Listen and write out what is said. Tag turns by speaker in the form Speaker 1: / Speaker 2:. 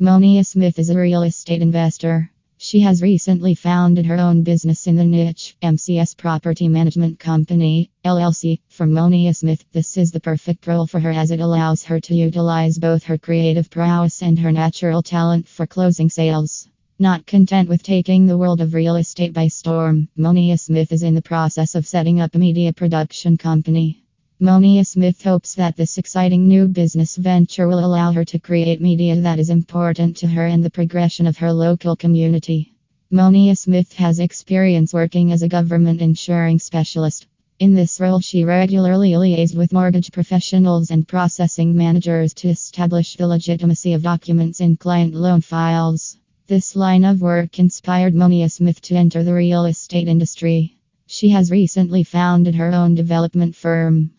Speaker 1: Monia Smith is a real estate investor. She has recently founded her own business in the niche, MCS Property Management Company, LLC. For Monia Smith, this is the perfect role for her as it allows her to utilize both her creative prowess and her natural talent for closing sales. Not content with taking the world of real estate by storm, Monia Smith is in the process of setting up a media production company. Monia Smith hopes that this exciting new business venture will allow her to create media that is important to her and the progression of her local community. Monia Smith has experience working as a government insuring specialist. In this role, she regularly liaised with mortgage professionals and processing managers to establish the legitimacy of documents in client loan files. This line of work inspired Monia Smith to enter the real estate industry. She has recently founded her own development firm.